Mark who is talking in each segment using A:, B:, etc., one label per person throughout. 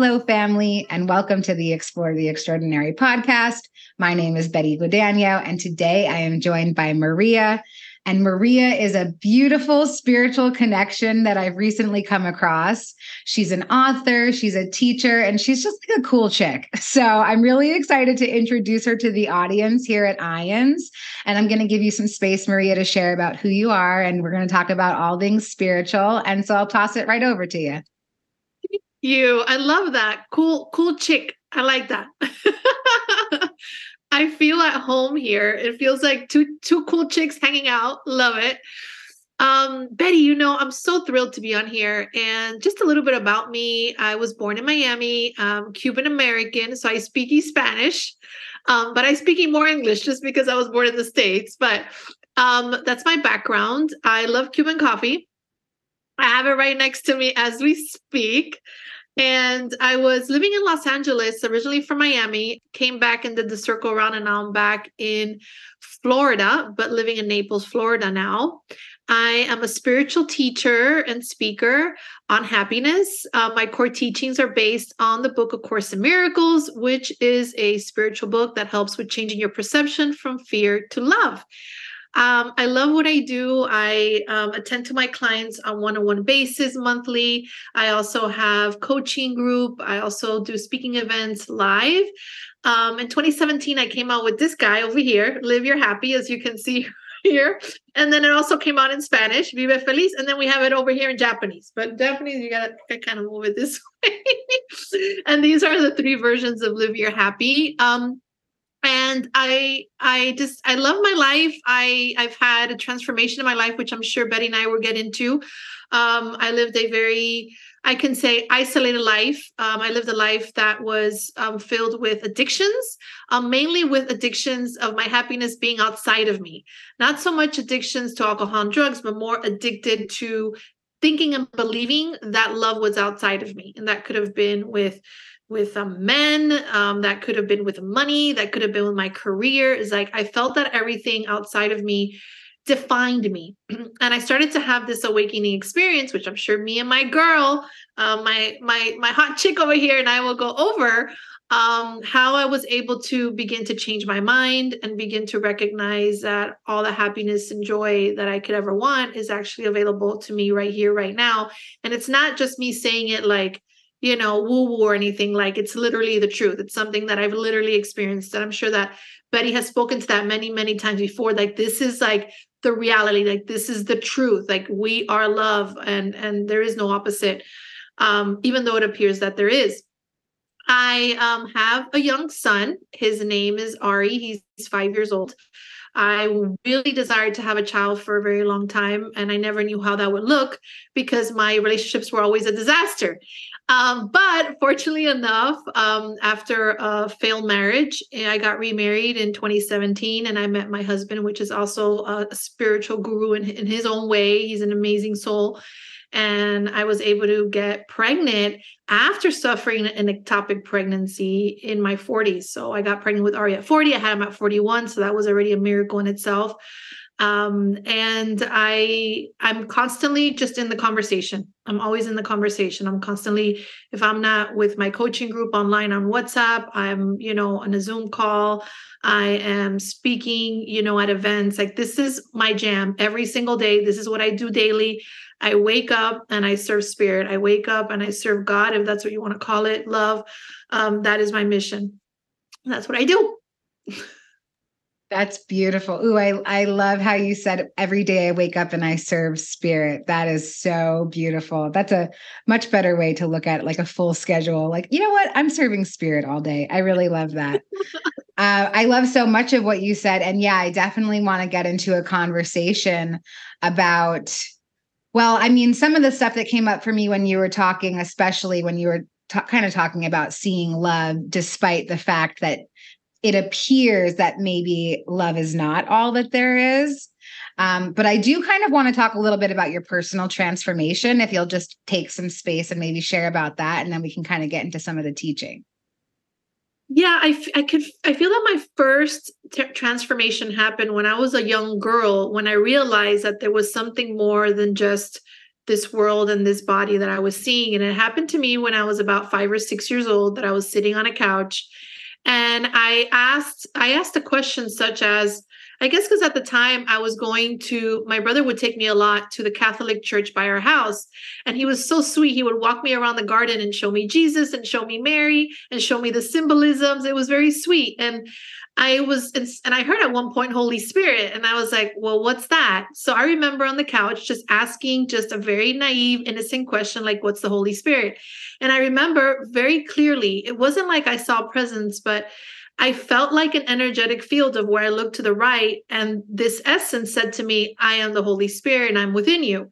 A: Hello, family, and welcome to the Explore the Extraordinary podcast. My name is Betty Guadagno, and today I am joined by Maria. And Maria is a beautiful spiritual connection that I've recently come across. She's an author, she's a teacher, and she's just like a cool chick. So I'm really excited to introduce her to the audience here at IANDS. And I'm going to give you some space, Maria, to share about who you are. And we're going to talk about all things spiritual. And so I'll toss it right over to you
B: you. I love that. Cool, cool chick. I like that. I feel at home here. It feels like two two cool chicks hanging out. Love it. Um, Betty, you know, I'm so thrilled to be on here. And just a little bit about me. I was born in Miami, um, Cuban American, so I speak Spanish. Um, but I speak more English just because I was born in the States. But um, that's my background. I love Cuban coffee. I have it right next to me as we speak. And I was living in Los Angeles, originally from Miami, came back and did the circle around, and now I'm back in Florida, but living in Naples, Florida now. I am a spiritual teacher and speaker on happiness. Uh, my core teachings are based on the book A Course in Miracles, which is a spiritual book that helps with changing your perception from fear to love. Um, I love what I do. I um, attend to my clients on one-on-one basis monthly. I also have coaching group. I also do speaking events live. Um, in 2017, I came out with this guy over here, Live Your Happy, as you can see here. And then it also came out in Spanish, Vive Feliz. And then we have it over here in Japanese. But Japanese, you gotta kind of move it this way. and these are the three versions of Live Your Happy. Um, and i i just i love my life. I i've had a transformation in my life which i'm sure betty and i will get into. Um i lived a very i can say isolated life. Um, i lived a life that was um, filled with addictions um, mainly with addictions of my happiness being outside of me. Not so much addictions to alcohol and drugs but more addicted to thinking and believing that love was outside of me and that could have been with with um, men um, that could have been with money that could have been with my career. Is like i felt that everything outside of me defined me. And i started to have this awakening experience which i'm sure me and my girl uh, my my my hot chick over here and i will go over um, how i was able to begin to change my mind and begin to recognize that all the happiness and joy that i could ever want is actually available to me right here right now. And it's not just me saying it like you know, woo woo or anything. Like it's literally the truth. It's something that I've literally experienced. And I'm sure that Betty has spoken to that many, many times before. Like this is like the reality. Like this is the truth. Like we are love and and there is no opposite. Um, even though it appears that there is. I um, have a young son. His name is Ari. He's five years old. I really desired to have a child for a very long time, and I never knew how that would look because my relationships were always a disaster. Um, but fortunately enough, um, after a failed marriage, I got remarried in 2017 and I met my husband, which is also a spiritual guru in, in his own way. He's an amazing soul. And I was able to get pregnant after suffering an ectopic pregnancy in my 40s. So I got pregnant with Ari at 40. I had him at 41. So that was already a miracle in itself um, and i i'm constantly just in the conversation. I'm always in the conversation. I'm constantly if i'm not with my coaching group online on whatsapp i'm you know on a zoom call. I am speaking you know at events. Like this is my jam every single day. This is what i do daily. I wake up and i serve spirit. I wake up and i serve god if that's what you want to call it love. Um, that is my mission. That's what i do
A: That's beautiful. Ooh, I, I love how you said every day I wake up and I serve spirit. That is so beautiful. That's a much better way to look at it, like a full schedule. Like, you know what? I'm serving spirit all day. I really love that. uh, I love so much of what you said. And yeah, I definitely want to get into a conversation about, well, I mean, some of the stuff that came up for me when you were talking, especially when you were t- kind of talking about seeing love, despite the fact that it appears that maybe love is not all that there is. Um, but I do kind of want to talk a little bit about your personal transformation. If you'll just take some space and maybe share about that, and then we can kind of get into some of the teaching.
B: Yeah, I, I could I feel that my first t- transformation happened when I was a young girl when I realized that there was something more than just this world and this body that I was seeing. And it happened to me when I was about five or six years old that I was sitting on a couch and I asked, I asked a question such as, I guess because at the time I was going to, my brother would take me a lot to the Catholic church by our house. And he was so sweet. He would walk me around the garden and show me Jesus and show me Mary and show me the symbolisms. It was very sweet. And I was, and I heard at one point Holy Spirit, and I was like, well, what's that? So I remember on the couch just asking just a very naive, innocent question, like, what's the Holy Spirit? And I remember very clearly, it wasn't like I saw presence, but I felt like an energetic field of where I looked to the right, and this essence said to me, I am the Holy Spirit and I'm within you.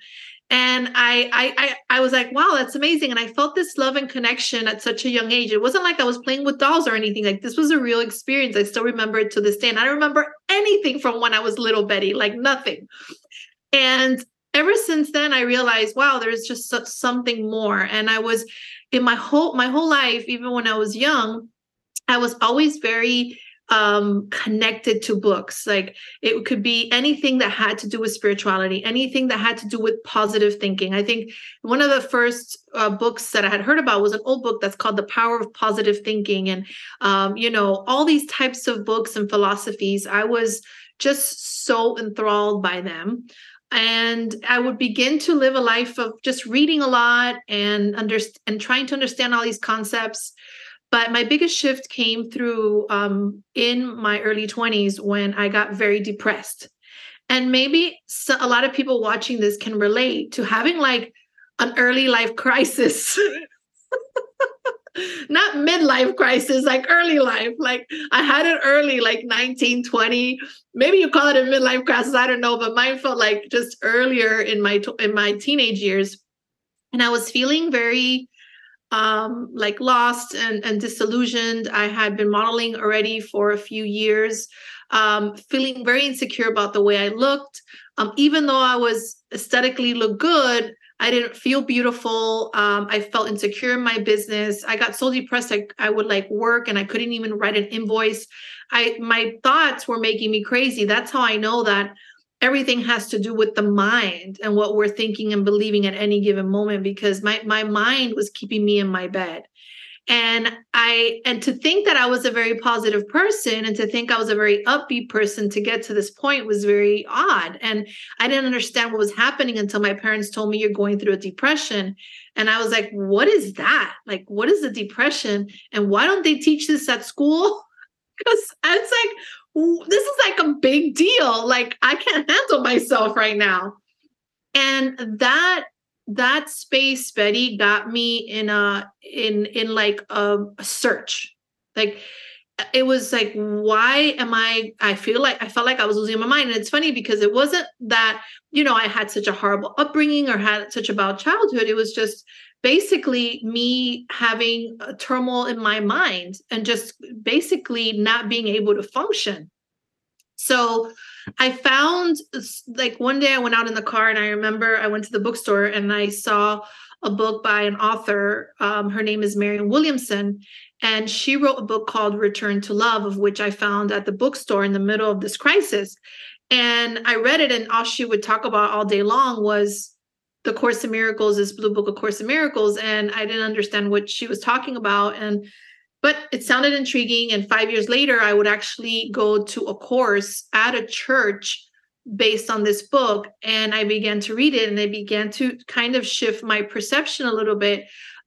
B: And I, I i i was like wow that's amazing. And i felt this love and connection at such a young age. It wasn't like i was playing with dolls or anything. Like this was a real experience. I still remember it to this day and i don't remember anything from when i was little betty like nothing. And ever since then i realized wow there's just something more. And i was in my whole my whole life even when i was young i was always very um connected to books. Like it could be anything that had to do with spirituality anything that had to do with positive thinking. I think one of the first uh, books that i had heard about was an old book that's called the power of positive thinking. And um you know all these types of books and philosophies i was just so enthralled by them. And i would begin to live a life of just reading a lot and under and trying to understand all these concepts but my biggest shift came through um, in my early 20s when I got very depressed. And maybe so, a lot of people watching this can relate to having like an early life crisis. Not midlife crisis, like early life. Like I had it early, like 19, 20. Maybe you call it a midlife crisis. I don't know, but mine felt like just earlier in my in my teenage years. And I was feeling very um, like lost and, and disillusioned. I had been modeling already for a few years, um, feeling very insecure about the way I looked. Um, even though I was aesthetically look good, I didn't feel beautiful. Um, I felt insecure in my business. I got so depressed. I, I would like work and I couldn't even write an invoice. I my thoughts were making me crazy. That's how I know that everything has to do with the mind and what we're thinking and believing at any given moment because my my mind was keeping me in my bed. And i and to think that i was a very positive person and to think i was a very upbeat person to get to this point was very odd. And i didn't understand what was happening until my parents told me you're going through a depression. And i was like what is that? Like what is a depression? And why don't they teach this at school? Because it's like this is like a big deal. Like I can't handle myself right now. And that that space, Betty, got me in a in in like a, search. Like it was like, why am I? I feel like I felt like I was losing my mind. And it's funny because it wasn't that, you know, I had such a horrible upbringing or had such a bad childhood. It was just basically me having a turmoil in my mind and just basically not being able to function. So I found like one day I went out in the car and I remember I went to the bookstore and I saw a book by an author. Um, her name is Marianne Williamson. And she wrote a book called Return to Love, of which I found at the bookstore in the middle of this crisis. And I read it, and all she would talk about all day long was the Course in Miracles, this blue book of Course in Miracles, and I didn't understand what she was talking about. And but it sounded intriguing. And five years later, I would actually go to a course at a church based on this book. And I began to read it and I began to kind of shift my perception a little bit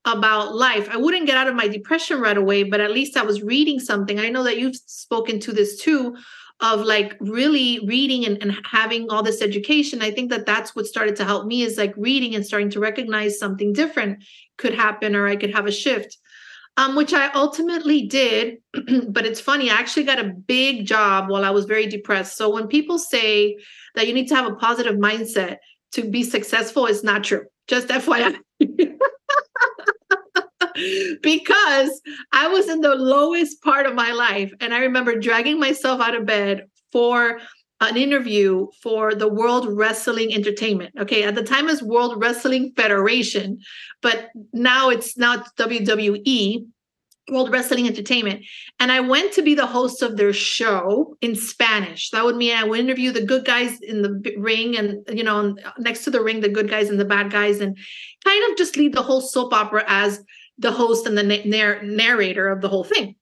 B: about life. I wouldn't get out of my depression right away, but at least I was reading something. I know that you've spoken to this too of like really reading and, and having all this education. I think that that's what started to help me is like reading and starting to recognize something different could happen or i could have a shift. Um, which i ultimately did but it's funny i actually got a big job while i was very depressed. So when people say that you need to have a positive mindset to be successful it's not true. Just fyi because I was in the lowest part of my life. And I remember dragging myself out of bed for an interview for the World Wrestling Entertainment. Okay, at the time it was World Wrestling Federation, but now it's not WWE. World Wrestling Entertainment. And I went to be the host of their show in Spanish. That would mean I would interview the good guys in the ring and, you know, next to the ring, the good guys and the bad guys, and kind of just lead the whole soap opera as the host and the narr- narrator of the whole thing.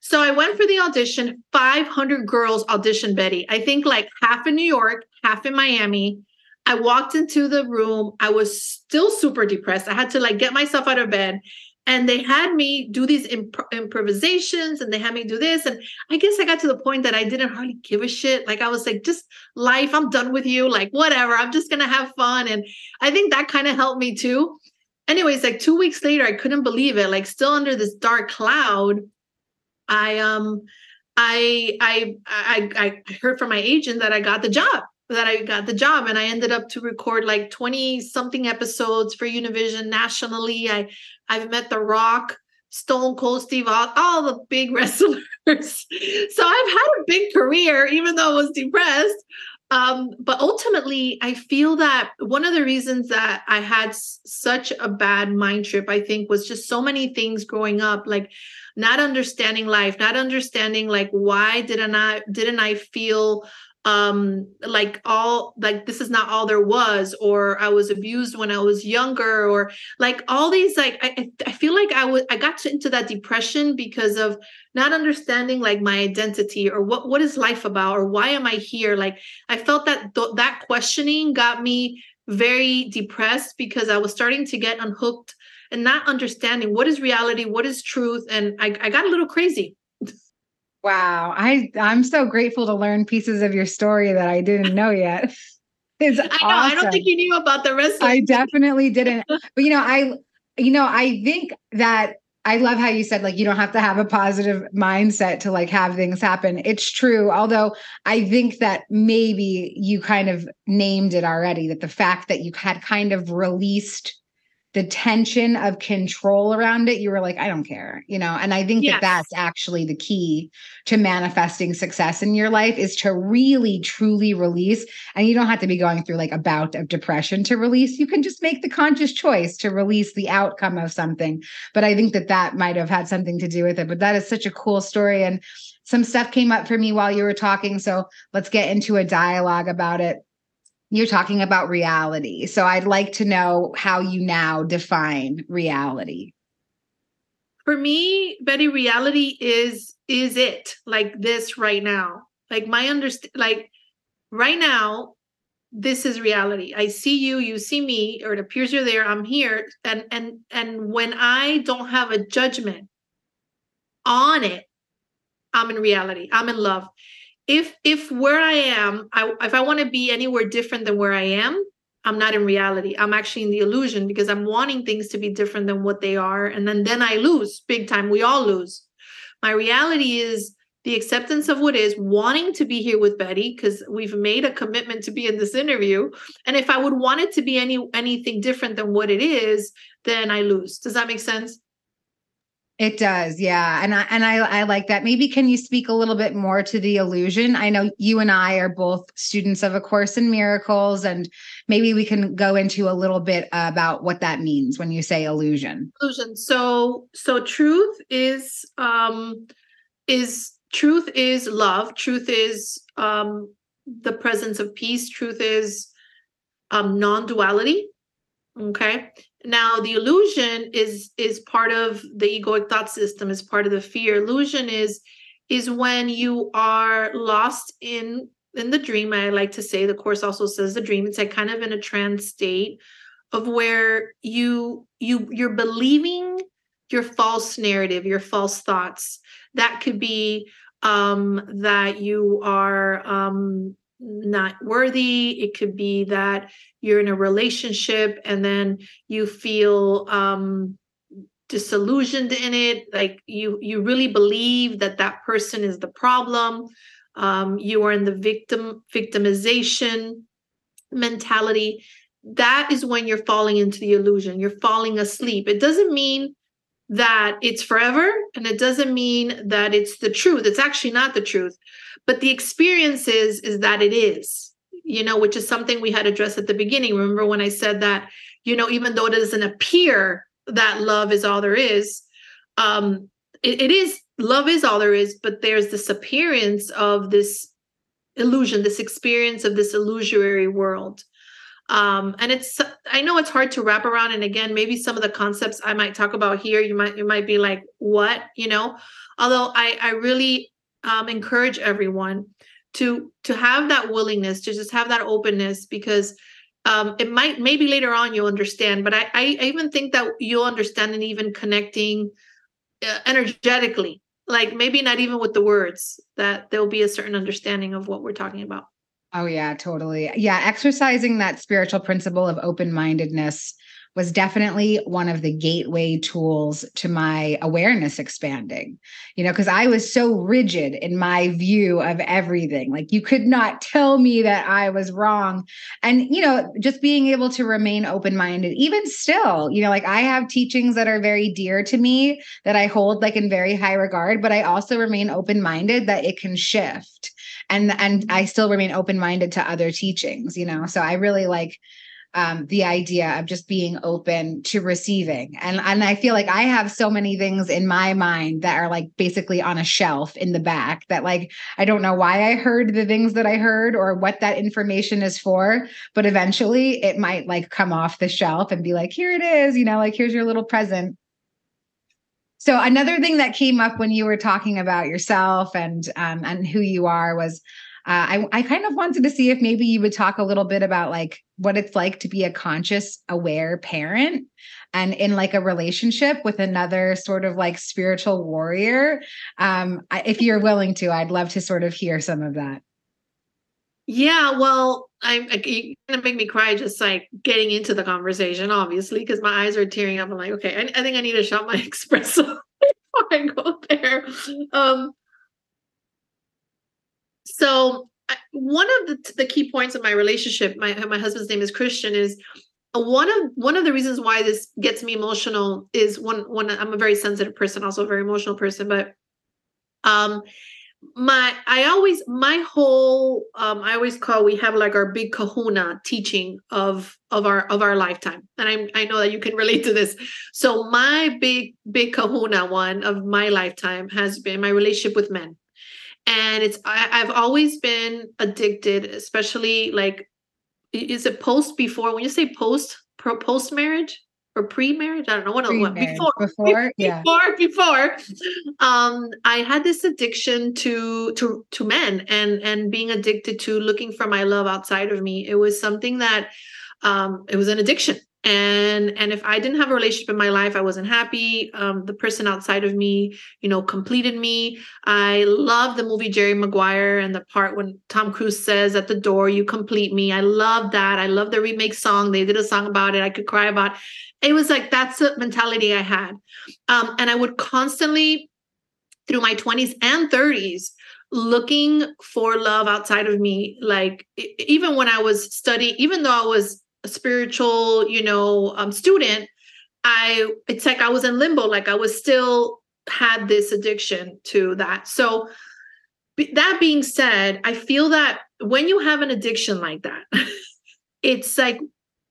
B: So I went for the audition. 500 girls auditioned Betty. I think like half in New York, half in Miami. I walked into the room. I was still super depressed. I had to like get myself out of bed and they had me do these imp- improvisations and they had me do this and i guess i got to the point that i didn't hardly give a shit like i was like just life i'm done with you like whatever i'm just gonna have fun and i think that kind of helped me too anyways like two weeks later i couldn't believe it like still under this dark cloud i um i i i, I heard from my agent that i got the job that I got the job and I ended up to record like 20 something episodes for Univision nationally. I I've met The Rock, Stone Cold Steve Austin, all the big wrestlers. so I've had a big career, even though I was depressed. Um, but ultimately, I feel that one of the reasons that I had s- such a bad mind trip, I think, was just so many things growing up, like not understanding life, not understanding like why didn't I didn't I feel um like all like this is not all there was or i was abused when i was younger or like all these like i i feel like i would i got into that depression because of not understanding like my identity or what what is life about or why am i here? Like i felt that th- that questioning got me very depressed because i was starting to get unhooked and not understanding what is reality what is truth and i, I got a little crazy
A: Wow. I I'm so grateful to learn pieces of your story that I didn't know yet.
B: It's I know. Awesome. I don't think you knew about the rest.
A: I definitely didn't. But you know, I you know, I think that I love how you said like you don't have to have a positive mindset to like have things happen. It's true. Although I think that maybe you kind of named it already that the fact that you had kind of released the tension of control around it, you were like, I don't care, you know? And I think yes. that that's actually the key to manifesting success in your life is to really, truly release. And you don't have to be going through like a bout of depression to release. You can just make the conscious choice to release the outcome of something. But I think that that might have had something to do with it. But that is such a cool story. And some stuff came up for me while you were talking. So let's get into a dialogue about it you're talking about reality. So I'd like to know how you now define reality.
B: For me, Betty, reality is is it like this right now. Like my understand like right now, this is reality. I see you, you see me, or it appears you're there, I'm here. And and and when I don't have a judgment on it, I'm in reality. I'm in love if if where i am I, if i want to be anywhere different than where i am i'm not in reality. I'm actually in the illusion because i'm wanting things to be different than what they are and then then i lose big time. We all lose. My reality is the acceptance of what is wanting to be here with betty because we've made a commitment to be in this interview and if i would want it to be any anything different than what it is then i lose. Does that make sense
A: it does, yeah, and I and I I like that. Maybe can you speak a little bit more to the illusion? I know you and I are both students of A Course in Miracles, and maybe we can go into a little bit about what that means when you say illusion.
B: Illusion. So so truth is um is truth is love. Truth is um the presence of peace. Truth is um non-duality. Okay. Now the illusion is is part of the egoic thought system is part of the fear. Illusion is is when you are lost in in the dream. I like to say the course also says the dream. It's like kind of in a trance state of where you you you're believing your false narrative your false thoughts. That could be um that you are um not worthy. It could be that you're in a relationship and then you feel um disillusioned in it like you you really believe that that person is the problem. Um you are in the victim victimization mentality. That is when you're falling into the illusion. You're falling asleep. It doesn't mean that it's forever and it doesn't mean that it's the truth. It's actually not the truth but the experience is is that it is you know which is something we had addressed at the beginning. Remember when i said that you know even though it doesn't appear that love is all there is um it, it is love is all there is but there's this appearance of this illusion this experience of this illusory world um and it's i know it's hard to wrap around and again maybe some of the concepts i might talk about here you might you might be like what you know? Although i i really um encourage everyone to to have that willingness to just have that openness because um it might maybe later on you'll understand but i i even think that you'll understand and even connecting uh, energetically like maybe not even with the words that there'll be a certain understanding of what we're talking about
A: oh yeah totally yeah exercising that spiritual principle of open-mindedness was definitely one of the gateway tools to my awareness expanding. You know, because I was so rigid in my view of everything. Like you could not tell me that I was wrong. And, you know, just being able to remain open minded, even still, you know, like I have teachings that are very dear to me that I hold like in very high regard, but I also remain open minded that it can shift and and i still remain open minded to other teachings you know so i really like um, the idea of just being open to receiving. And, and I feel like I have so many things in my mind that are like basically on a shelf in the back that like I don't know why I heard the things that I heard or what that information is for, but eventually it might like come off the shelf and be like, here it is, you know, like here's your little present. So another thing that came up when you were talking about yourself and um, and who you are was uh, I, I kind of wanted to see if maybe you would talk a little bit about like what it's like to be a conscious, aware parent and in like a relationship with another sort of like spiritual warrior. Um, I, if you're willing to, I'd love to sort of hear some of that.
B: Yeah, well, I'm you're gonna make me cry just like getting into the conversation, obviously, because my eyes are tearing up. I'm like, okay, I, I think I need to shut my espresso before I go there. Um, so one of the, the key points of my relationship, my my husband's name is Christian, is one of one of the reasons why this gets me emotional is one one I'm a very sensitive person, also a very emotional person, but um my I always my whole um I always call we have like our big kahuna teaching of of our of our lifetime. And I I know that you can relate to this. So my big big kahuna one of my lifetime has been my relationship with men and it's I, i've always been addicted especially like is it post before when you say post post marriage or pre-marriage i don't know what, what before
A: before?
B: Yeah. before before. Um i had this addiction to to to men and and being addicted to looking for my love outside of me. It was something that um it was an addiction and and if i didn't have a relationship in my life i wasn't happy. Um, the person outside of me you know completed me. I love the movie jerry maguire and the part when tom cruise says at the door you complete me. I love that. I love the remake song. They did a song about it. I could cry about it. Was like that's the mentality i had. Um, and i would constantly through my 20s and 30s looking for love outside of me. Like even when i was studying even though i was spiritual, you know, um, student, I it's like I was in limbo, like I was still had this addiction to that. So that being said, I feel that when you have an addiction like that, it's like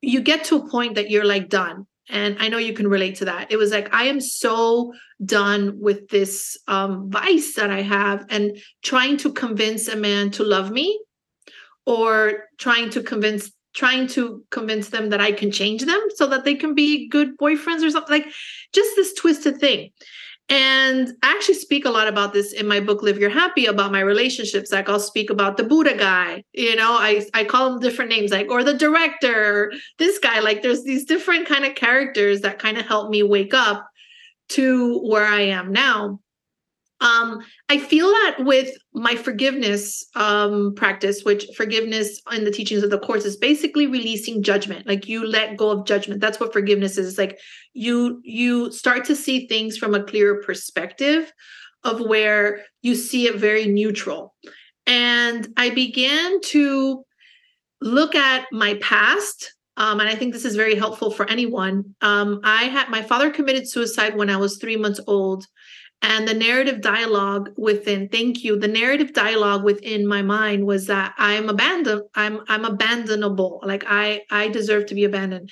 B: you get to a point that you're like done. And I know you can relate to that. It was like I am so done with this um, vice that I have and trying to convince a man to love me or trying to convince trying to convince them that I can change them so that they can be good boyfriends or something like just this twisted thing. And I actually speak a lot about this in my book, Live Your Happy, about my relationships. Like I'll speak about the Buddha guy, you know, I, I call them different names, like, or the director, this guy. Like there's these different kind of characters that kind of help me wake up to where I am now um, I feel that with my forgiveness um, practice, which forgiveness in the teachings of the course is basically releasing judgment. Like you let go of judgment. That's what forgiveness is. It's like you you start to see things from a clearer perspective of where you see it very neutral. And I began to look at my past um, and I think this is very helpful for anyone. Um, I had my father committed suicide when I was three months old, and the narrative dialogue within thank you the narrative dialogue within my mind was that i'm abandoned i'm i'm abandonable. Like i i deserve to be abandoned.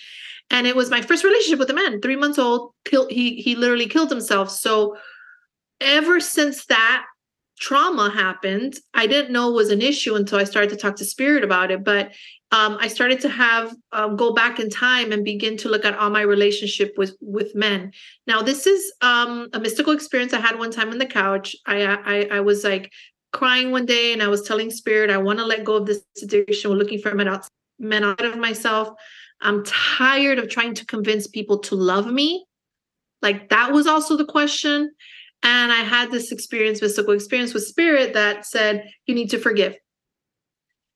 B: And it was my first relationship with a man three months old killed he he literally killed himself. So ever since that trauma happened, I didn't know it was an issue until I started to talk to spirit about it. But um, I started to have um, go back in time and begin to look at all my relationship with with men. Now, this is um, a mystical experience I had one time on the couch. I, I I was like crying one day, and I was telling spirit, I want to let go of this addiction. We're looking for men out men out of myself. I'm tired of trying to convince people to love me. Like that was also the question. And I had this experience, mystical experience with spirit that said, you need to forgive.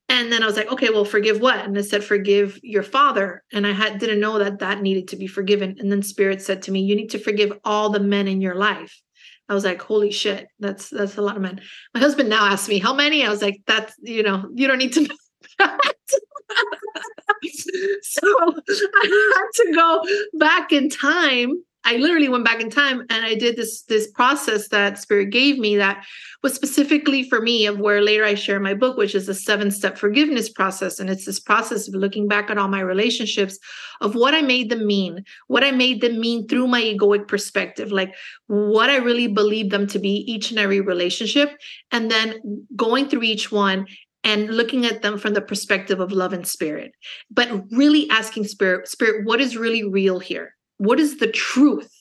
B: And then I was like, okay, well, forgive what? And it said, forgive your father. And I had didn't know that that needed to be forgiven. And then spirit said to me, you need to forgive all the men in your life. I was like, holy shit, that's that's a lot of men. My husband now asks me how many. I was like, that's you know, you don't need to know that. so I had to go back in time I literally went back in time and I did this this process that spirit gave me that was specifically for me of where later I share my book which is a seven step forgiveness process. And it's this process of looking back at all my relationships of what I made them mean what I made them mean through my egoic perspective like what I really believe them to be each and every relationship and then going through each one and looking at them from the perspective of love and spirit but really asking spirit spirit what is really real here what is the truth?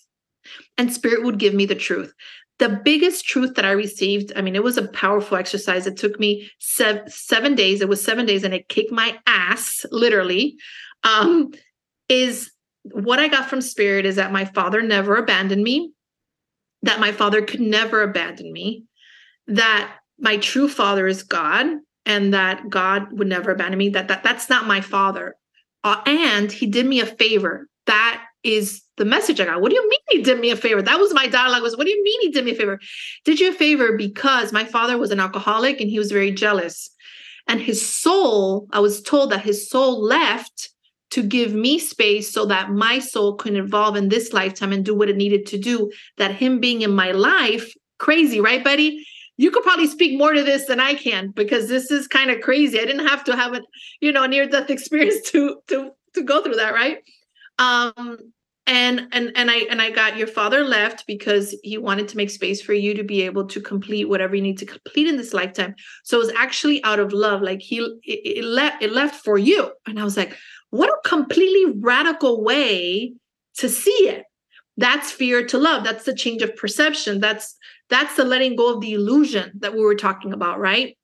B: And spirit would give me the truth. The biggest truth that I received, I mean, it was a powerful exercise. It took me seven, seven days. It was seven days and it kicked my ass, literally. Um, is what I got from spirit is that my father never abandoned me, that my father could never abandon me, that my true father is God, and that God would never abandon me, that, that that's not my father. Uh, and he did me a favor. That is the message I got. What do you mean he did me a favor? That was my dialogue was, what do you mean he did me a favor? Did you a favor because my father was an alcoholic and he was very jealous. And his soul, I was told that his soul left to give me space so that my soul could evolve in this lifetime and do what it needed to do. That him being in my life, crazy, right, buddy? You could probably speak more to this than I can because this is kind of crazy. I didn't have to have a, you know, near death experience to to to go through that, right? Um, and and and I and I got your father left because he wanted to make space for you to be able to complete whatever you need to complete in this lifetime. So it was actually out of love, like he it, it left it left for you. And I was like, what a completely radical way to see it. That's fear to love. That's the change of perception. That's that's the letting go of the illusion that we were talking about, right?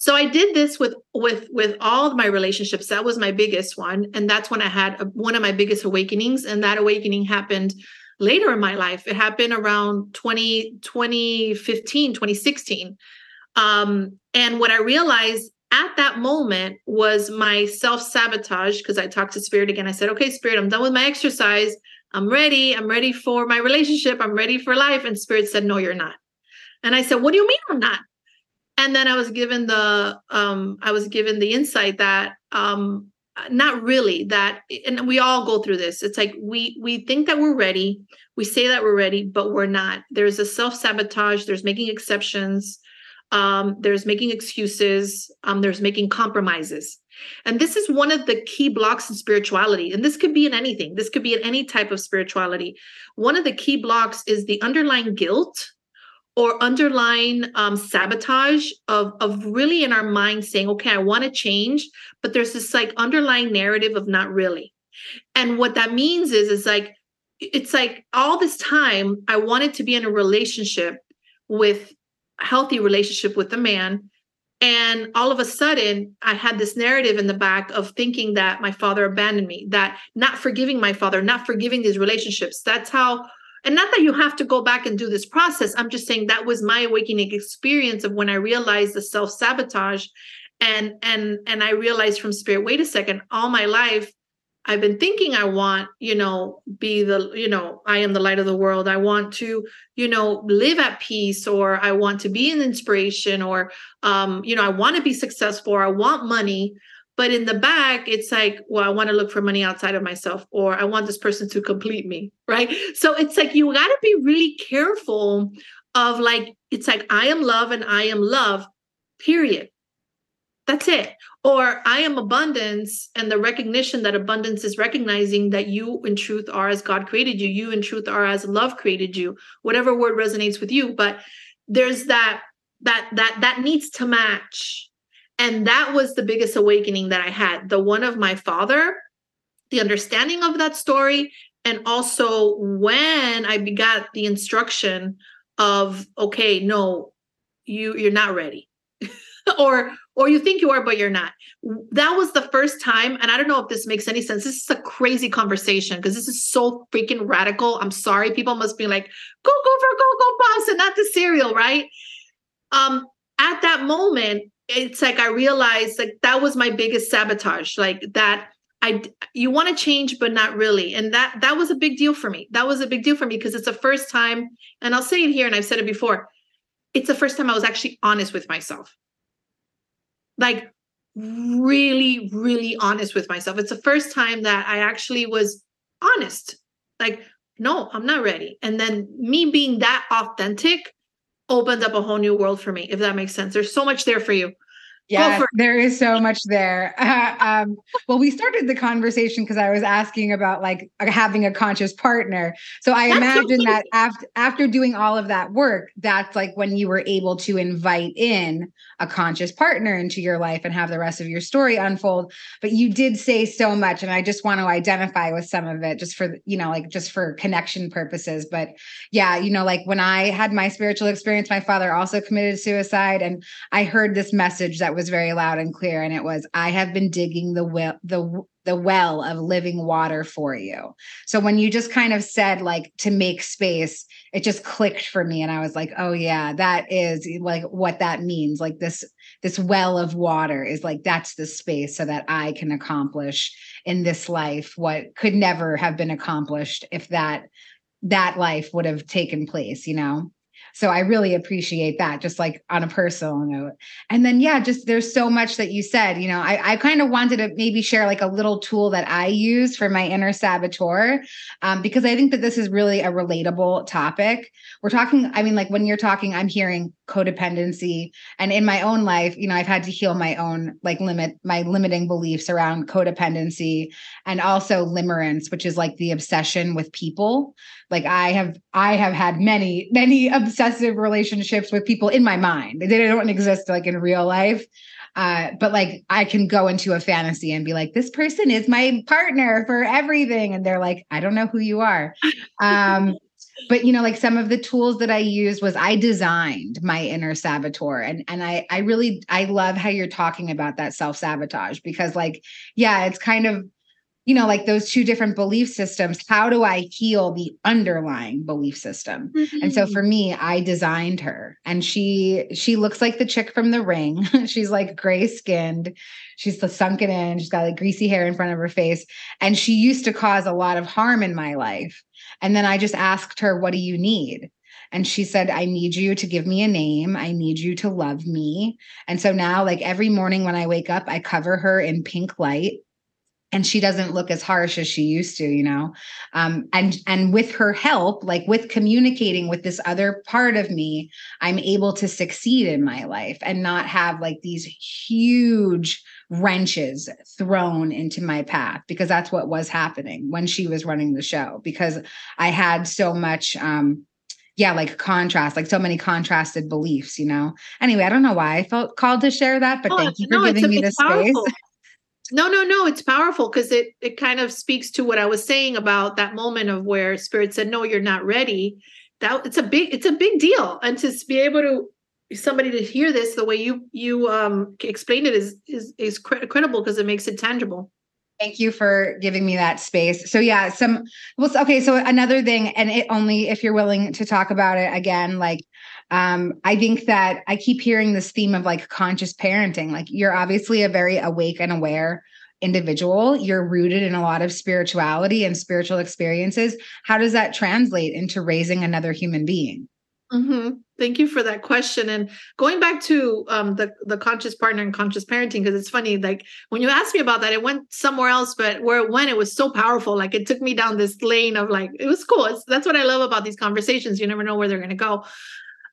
B: So i did this with with with all of my relationships. That was my biggest one. And that's when i had a, one of my biggest awakenings. And that awakening happened later in my life. It happened around 20 2015 2016 um, and what i realized at that moment was my self-sabotage because i talked to spirit again. I said okay spirit i'm done with my exercise. I'm ready. I'm ready for my relationship. I'm ready for life. And spirit said no you're not. And i said what do you mean i'm not and then i was given the um i was given the insight that um not really that and we all go through this. It's like we we think that we're ready. We say that we're ready but we're not. There's a self-sabotage. There's making exceptions. Um there's making excuses. Um there's making compromises. And this is one of the key blocks in spirituality. And this could be in anything. This could be in any type of spirituality. One of the key blocks is the underlying guilt or underlying um, sabotage of of really in our mind saying okay i want to change but there's this like underlying narrative of not really. And what that means is is like it's like all this time i wanted to be in a relationship with a healthy relationship with a man and all of a sudden i had this narrative in the back of thinking that my father abandoned me that not forgiving my father not forgiving these relationships. That's how and not that you have to go back and do this process. I'm just saying that was my awakening experience of when i realized the self-sabotage and and and i realized from spirit wait a second all my life i've been thinking i want you know be the you know i am the light of the world. I want to you know live at peace or i want to be an inspiration or um you know i want to be successful or i want money but in the back, it's like, well, I want to look for money outside of myself, or I want this person to complete me. Right. So it's like you got to be really careful of like, it's like, I am love and I am love, period. That's it. Or I am abundance, and the recognition that abundance is recognizing that you, in truth, are as God created you. You, in truth, are as love created you. Whatever word resonates with you, but there's that that that that needs to match. And that was the biggest awakening that I had. The one of my father, the understanding of that story, and also when I got the instruction of, okay, no, you you're not ready. Or or you think you are but you're not. That was the first time and i don't know if this makes any sense. This is a crazy conversation because this is so freaking radical. I'm sorry. People must be like go go for go go boss and not the cereal right? Um at that moment it's like i realized like that was my biggest sabotage like that I you want to change but not really and that that was a big deal for me. That was a big deal for me because it's the first time and I'll say it here and I've said it before. It's the first time I was actually honest with myself like really, really honest with myself. It's the first time that I actually was honest. Like, no, I'm not ready. And then me being that authentic opened up a whole new world for me, if that makes sense. There's so much there for you.
A: Yeah, there is so much there. Uh, um, well, we started the conversation because I was asking about like having a conscious partner. So I that's imagine that after after doing all of that work, that's like when you were able to invite in a conscious partner into your life and have the rest of your story unfold. But you did say so much, and I just want to identify with some of it, just for you know, like just for connection purposes. But yeah, you know, like when I had my spiritual experience, my father also committed suicide, and I heard this message that was was very loud and clear and it was i have been digging the well the the well of living water for you. So when you just kind of said like to make space it just clicked for me and i was like oh yeah that is like what that means. Like this this well of water is like that's the space so that i can accomplish in this life what could never have been accomplished if that that life would have taken place you know so I really appreciate that, just like on a personal note. And then, yeah, just there's so much that you said. You know, I, I kind of wanted to maybe share like a little tool that I use for my inner saboteur, um, because I think that this is really a relatable topic. We're talking, I mean, like when you're talking, I'm hearing codependency. And in my own life, you know, I've had to heal my own like limit, my limiting beliefs around codependency and also limerence, which is like the obsession with people. Like I have, I have had many, many obsessive relationships with people in my mind. They don't exist like in real life. Uh, but like I can go into a fantasy and be like, this person is my partner for everything. And they're like, I don't know who you are. Um, but you know like some of the tools that i used was i designed my inner saboteur and and i i really i love how you're talking about that self sabotage because like yeah it's kind of you know like those two different belief systems how do i heal the underlying belief system? Mm-hmm. and so for mm-hmm. me i designed her and she she looks like the chick from the ring. She's like gray skinned she's the sunken in. She's got like greasy hair in front of her face. And she used to cause a lot of harm in my life and then I just asked her, What do you need? And she said, I need you to give me a name. I need you to love me. And so now, like every morning when I wake up, I cover her in pink light and she doesn't look as harsh as she used to you know um, and and with her help like with communicating with this other part of me i'm able to succeed in my life and not have like these huge wrenches thrown into my path because that's what was happening when she was running the show because i had so much um yeah like contrast like so many contrasted beliefs you know? Anyway i don't know why i felt called to share that but oh, thank you for no, giving a, me the space.
B: no no no it's powerful because it it kind of speaks to what i was saying about that moment of where spirit said no you're not ready. That it's a big it's a big deal. And to be able to somebody to hear this the way you you um explain it is is is credible because it makes it tangible
A: Thank you for giving me that space. So yeah, some well okay, so another thing and it only if you're willing to talk about it again like um I think that I keep hearing this theme of like conscious parenting. Like you're obviously a very awake and aware individual. You're rooted in a lot of spirituality and spiritual experiences. How does that translate into raising another human being?
B: Mm-hmm. Thank you for that question. And going back to um, the the conscious partner and conscious parenting, because it's funny, like when you asked me about that, it went somewhere else, but where it went, it was so powerful. Like it took me down this lane of like it was cool. It's, that's what I love about these conversations. You never know where they're going to go.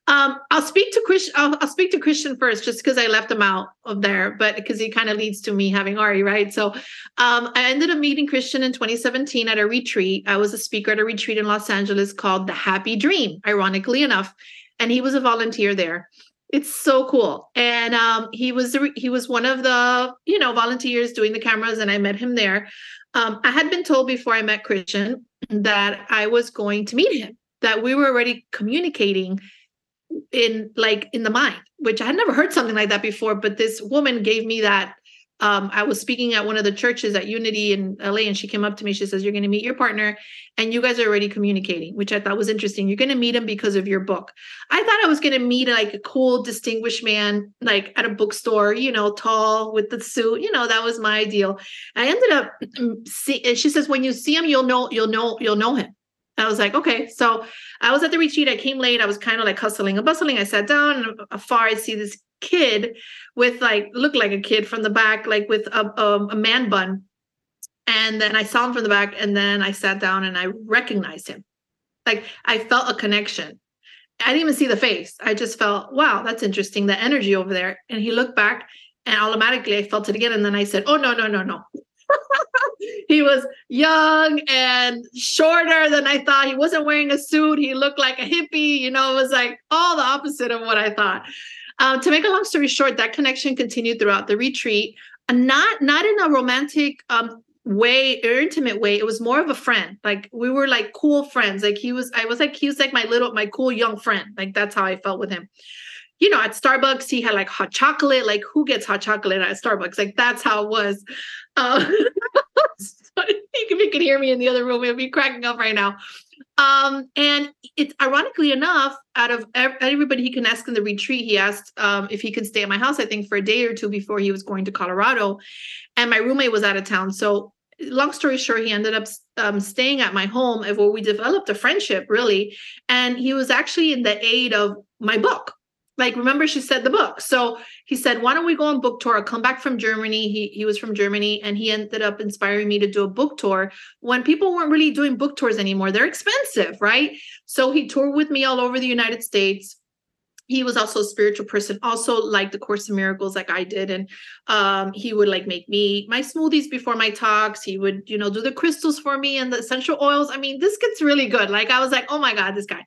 B: Um, I'll speak to Christian. I'll, I'll, speak to Christian first, just because I left him out of there, but because he kind of leads to me having Ari, right? So, um, I ended up meeting Christian in 2017 at a retreat. I was a speaker at a retreat in Los Angeles called The Happy Dream, ironically enough, and he was a volunteer there. It's so cool, and um, he was he was one of the you know volunteers doing the cameras, and I met him there. Um, I had been told before I met Christian that I was going to meet him, that we were already communicating in like in the mind which i had never heard something like that before but this woman gave me that um, i was speaking at one of the churches at unity in la and she came up to me she says you're going to meet your partner and you guys are already communicating which i thought was interesting. You're going to meet him because of your book. I thought i was going to meet like a cool distinguished man like at a bookstore you know tall with the suit you know that was my ideal i ended up see And she says when you see him you'll know you'll know you'll know him I was like, okay. So I was at the retreat. I came late. I was kind of like hustling and bustling. I sat down and afar I see this kid with like looked like a kid from the back, like with a, a, a man bun. And then I saw him from the back, and then I sat down and I recognized him. Like I felt a connection. I didn't even see the face. I just felt, wow, that's interesting. The energy over there. And he looked back, and automatically I felt it again. And then I said, oh no, no, no, no he was young and shorter than I thought. He wasn't wearing a suit. He looked like a hippie. You know, it was like all the opposite of what I thought. Um, to make a long story short, that connection continued throughout the retreat. Uh, not not in a romantic um, way or intimate way. It was more of a friend. Like we were like cool friends. Like he was, I was like he was like my little, my cool young friend. Like that's how I felt with him you know, at Starbucks, he had like hot chocolate. Like, who gets hot chocolate at Starbucks? Like, that's how it was. Uh, if you could hear me in the other room, it'd be cracking up right now. Um, and it's ironically enough, out of everybody he can ask in the retreat, he asked um, if he could stay at my house, I think, for a day or two before he was going to Colorado. And my roommate was out of town. So, long story short, he ended up um, staying at my home, where we developed a friendship, really. And he was actually in the aid of my book like remember she said the book. So he said why don't we go on book tour? I'll come back from germany. He, he was from germany and he ended up inspiring me to do a book tour when people weren't really doing book tours anymore. They're expensive right? So he toured with me all over the united states. He was also a spiritual person also like the course of miracles like i did and um, he would like make me my smoothies before my talks. He would you know do the crystals for me and the essential oils. I mean this gets really good. Like i was like oh my god this guy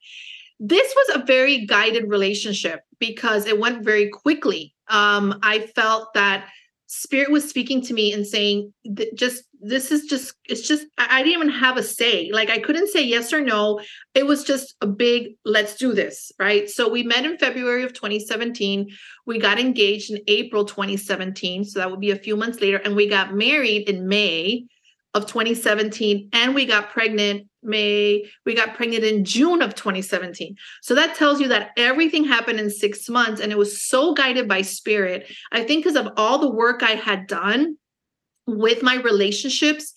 B: this was a very guided relationship because it went very quickly. Um, I felt that spirit was speaking to me and saying, just this is just, it's just, I didn't even have a say. Like I couldn't say yes or no. It was just a big, let's do this. Right. So we met in February of 2017. We got engaged in April 2017. So that would be a few months later. And we got married in May of 2017 and we got pregnant May, we got pregnant in June of 2017. So that tells you that everything happened in 6 months and it was so guided by spirit. I think because of all the work I had done with my relationships,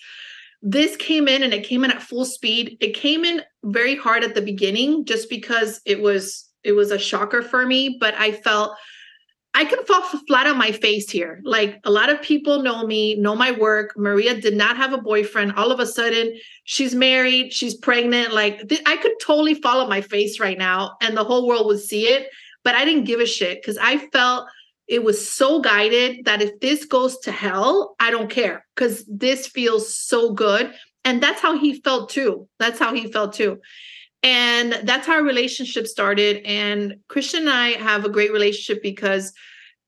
B: this came in and it came in at full speed. It came in very hard at the beginning just because it was it was a shocker for me, but I felt I can fall flat on my face here. Like a lot of people know me, know my work. Maria did not have a boyfriend. All of a sudden, she's married, she's pregnant. Like th- I could totally fall on my face right now and the whole world would see it. But I didn't give a shit because I felt it was so guided that if this goes to hell, I don't care because this feels so good. And that's how he felt too. That's how he felt too. And that's how our relationship started. And Christian and I have a great relationship because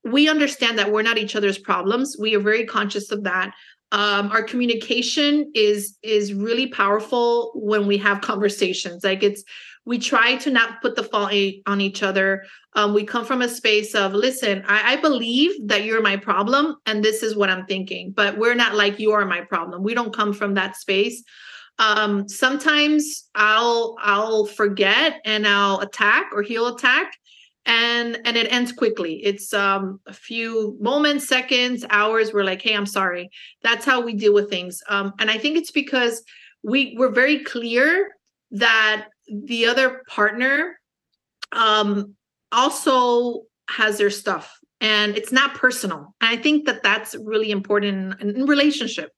B: we understand that we're not each other's problems. We are very conscious of that. Um, our communication is is really powerful when we have conversations. Like it's we try to not put the fault on each other. Um, we come from a space of listen, I, I believe that you're my problem, and this is what I'm thinking. But we're not like you are my problem. We don't come from that space um sometimes i'll i'll forget and i'll attack or he'll attack and and it ends quickly. It's um a few moments seconds hours we're like hey i'm sorry. That's how we deal with things. Um and i think it's because we we're very clear that the other partner um also has their stuff and it's not personal. And i think that that's really important in, in relationship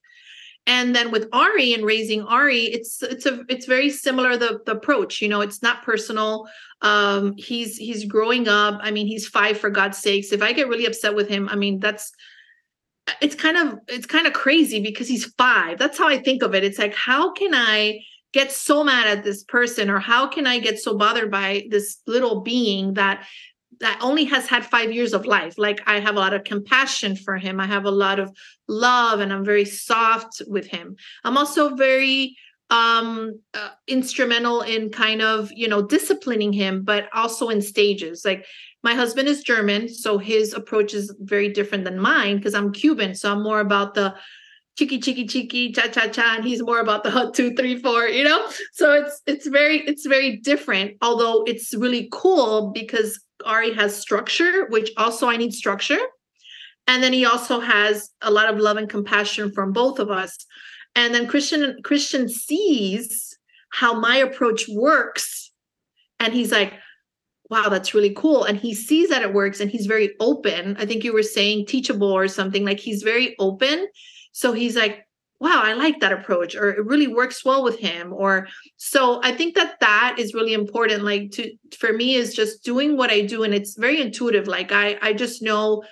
B: and then with Ari and raising Ari, it's it's a it's very similar the, the approach. You know, it's not personal. Um, he's he's growing up. I mean, he's five for God's sakes. If I get really upset with him, I mean, that's it's kind of it's kind of crazy because he's five. That's how I think of it. It's like, how can I get so mad at this person, or how can I get so bothered by this little being that that only has had five years of life. Like I have a lot of compassion for him. I have a lot of love and I'm very soft with him. I'm also very um uh, instrumental in kind of, you know, disciplining him, but also in stages. Like my husband is German, so his approach is very different than mine because I'm Cuban. So I'm more about the cheeky cheeky cheeky cha cha cha and he's more about the hut two three four you know so it's it's very it's very different although it's really cool because Ari has structure, which also I need structure. And then he also has a lot of love and compassion from both of us. And then Christian Christian sees how my approach works. And he's like, wow, that's really cool. And he sees that it works and he's very open. I think you were saying teachable or something like he's very open. So he's like, wow i like that approach or it really works well with him or so i think that that is really important like to for me is just doing what i do and it's very intuitive like i i just know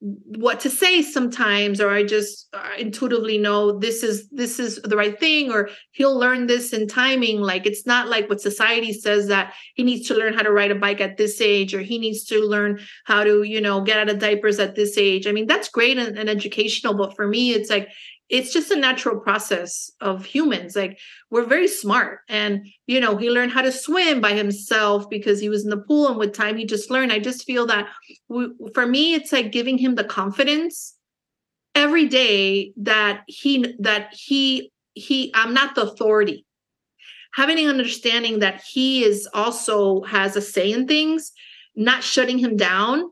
B: what to say sometimes or i just intuitively know this is this is the right thing or he'll learn this in timing. Like it's not like what society says that he needs to learn how to ride a bike at this age or he needs to learn how to you know get out of diapers at this age. I mean that's great and, and educational but for me it's like it's just a natural process of humans. Like we're very smart and you know he learned how to swim by himself because he was in the pool and with time he just learned. I just feel that we, for me it's like giving him the confidence every day that he that he he i'm not the authority. Having an understanding that he is also has a say in things not shutting him down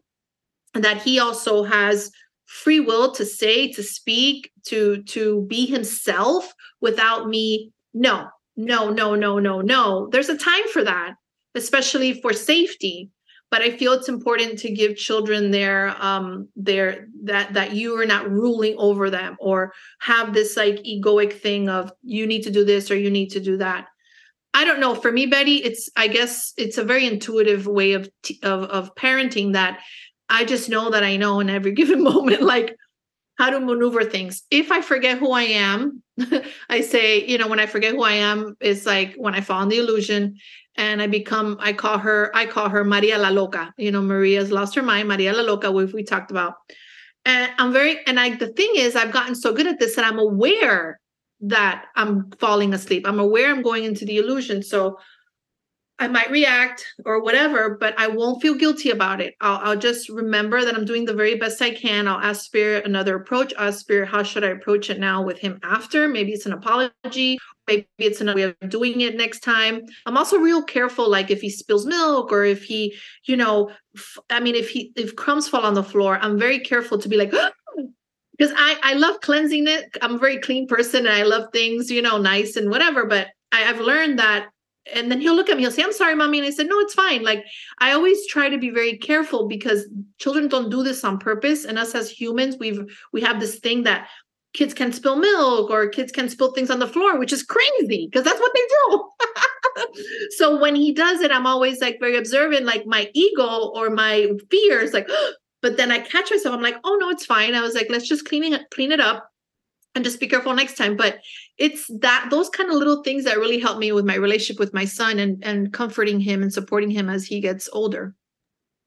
B: and that he also has free will to say to speak to to be himself without me. No no no no no no. There's a time for that especially for safety. But i feel it's important to give children their um their that that you are not ruling over them or have this like egoic thing of you need to do this or you need to do that. I don't know. For me betty it's i guess it's a very intuitive way of of, of parenting that I just know that I know in every given moment, like how to maneuver things. If I forget who I am, I say, you know, when I forget who I am, it's like when I fall in the illusion and I become, I call her, I call her Maria la Loca. You know, Maria's lost her mind, Maria la Loca, which we talked about. And I'm very, and I, the thing is, I've gotten so good at this that I'm aware that I'm falling asleep. I'm aware I'm going into the illusion. So I might react or whatever, but I won't feel guilty about it. I'll, I'll, just remember that I'm doing the very best I can. I'll ask Spirit another approach. Ask Spirit, how should I approach it now with him after? Maybe it's an apology. Maybe it's another way of doing it next time. I'm also real careful, like if he spills milk or if he, you know, f- I mean, if he if crumbs fall on the floor, I'm very careful to be like. because I, I love cleansing it. I'm a very clean person and I love things, you know, nice and whatever. But I, I've learned that and then he'll look at me, he'll say, I'm sorry, mommy. And I said, No, it's fine. Like, I always try to be very careful because children don't do this on purpose. And us as humans, we've we have this thing that kids can spill milk or kids can spill things on the floor, which is crazy because that's what they do. so when he does it, I'm always like very observant, like my ego or my fear is like, but then I catch myself, I'm like, oh no, it's fine. I was like, let's just cleaning it, clean it up and just be careful next time but it's that those kind of little things that really help me with my relationship with my son and and comforting him and supporting him as he gets older.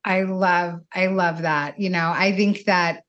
A: I love i love that. You know i think that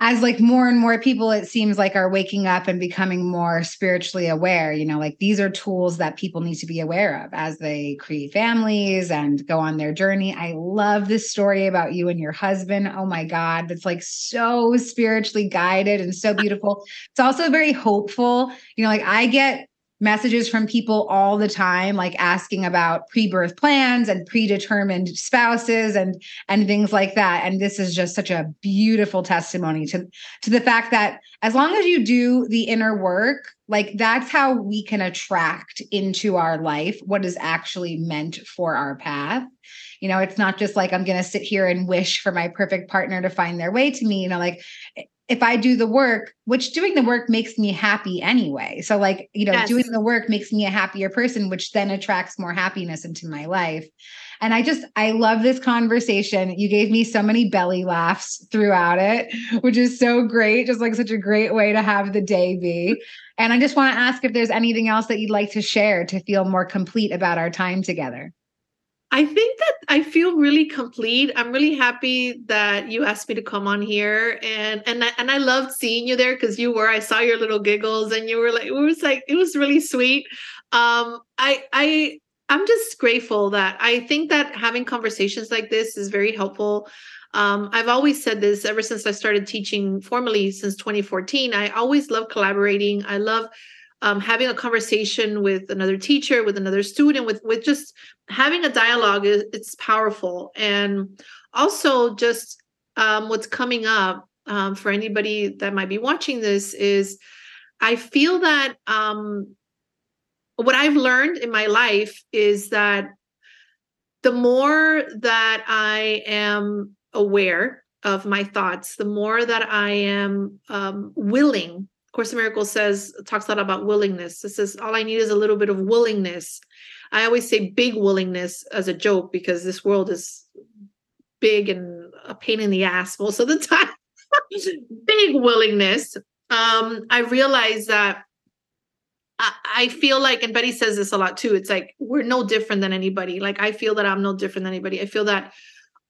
A: as like more and more people it seems like are waking up and becoming more spiritually aware you know like these are tools that people need to be aware of as they create families and go on their journey. I love this story about you and your husband. Oh my god that's like so spiritually guided and so beautiful. It's also very hopeful. You know like i get messages from people all the time like asking about pre-birth plans and predetermined spouses and and things like that. And this is just such a beautiful testimony to to the fact that as long as you do the inner work like that's how we can attract into our life what is actually meant for our path. You know it's not just like i'm going to sit here and wish for my perfect partner to find their way to me you know like if I do the work, which doing the work makes me happy anyway. So, like, you know, yes. doing the work makes me a happier person, which then attracts more happiness into my life. And I just, I love this conversation. You gave me so many belly laughs throughout it, which is so great. Just like such a great way to have the day be. And I just want to ask if there's anything else that you'd like to share to feel more complete about our time together.
B: I think that I feel really complete. I'm really happy that you asked me to come on here, and and I, and I loved seeing you there because you were. I saw your little giggles, and you were like, it was like it was really sweet. Um, I I I'm just grateful that I think that having conversations like this is very helpful. Um, I've always said this ever since I started teaching formally since 2014. I always love collaborating. I love um, having a conversation with another teacher, with another student, with with just having a dialogue. Is, it's powerful, and also just um, what's coming up um, for anybody that might be watching this is, I feel that um, what I've learned in my life is that the more that I am aware of my thoughts, the more that I am um, willing Course in Miracles says talks a lot about willingness. It says all I need is a little bit of willingness. I always say big willingness as a joke because this world is big and a pain in the ass most of the time. big willingness. Um, I realize that I, I feel like, and Betty says this a lot too. It's like we're no different than anybody. Like I feel that I'm no different than anybody. I feel that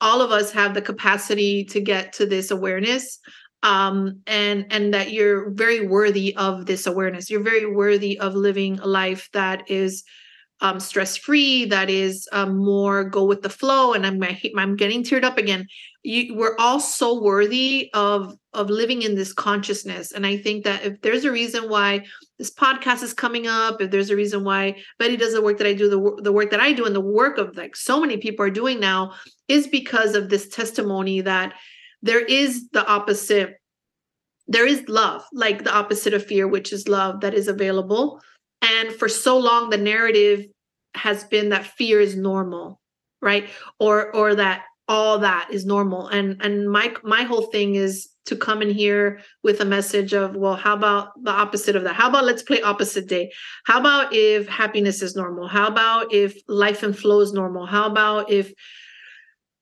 B: all of us have the capacity to get to this awareness um, and and that you're very worthy of this awareness. You're very worthy of living a life that is um, stress free, that is um, more go with the flow. And I'm I'm getting teared up again. You, we're all so worthy of of living in this consciousness. And I think that if there's a reason why this podcast is coming up, if there's a reason why Betty does the work that I do, the the work that I do, and the work of like so many people are doing now, is because of this testimony that there is the opposite there is love like the opposite of fear which is love that is available. And for so long the narrative has been that fear is normal right? Or or that all that is normal. And and my my whole thing is to come in here with a message of well how about the opposite of that? How about let's play opposite day? How about if happiness is normal? How about if life and flow is normal? How about if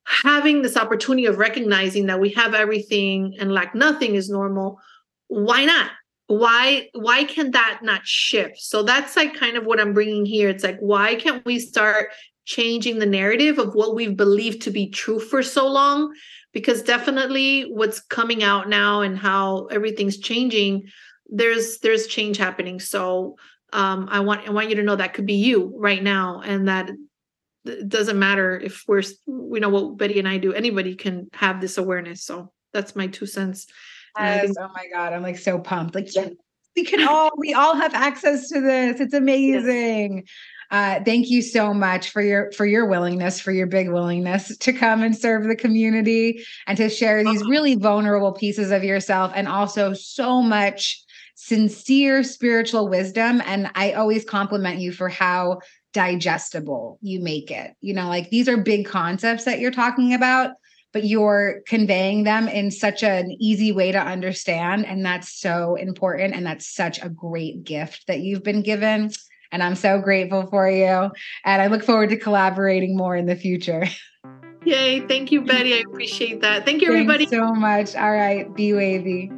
B: having this opportunity of recognizing that we have everything and lack nothing is normal why not? Why why can that not shift? So that's like kind of what i'm bringing here. It's like why can't we start changing the narrative of what we've believed to be true for so long? Because definitely what's coming out now and how everything's changing there's there's change happening. So um, i want i want you to know that could be you right now and that it doesn't matter if we're we know what Betty and I do. Anybody can have this awareness. So that's my two cents.
A: Yes. Think- oh my God. I'm like so pumped. Like, yeah, we can all we all have access to this. It's amazing. Yes. Uh, thank you so much for your for your willingness, for your big willingness to come and serve the community and to share these uh-huh. really vulnerable pieces of yourself, and also so much sincere spiritual wisdom. And I always compliment you for how digestible you make it. You know, like these are big concepts that you're talking about, but you're conveying them in such an easy way to understand. And that's so important. And that's such a great gift that you've been given. And I'm so grateful for you. And I look forward to collaborating more in the future.
B: Yay. Thank you, Betty. I appreciate that. Thank you, everybody.
A: Thanks so much. All right. Be wavy.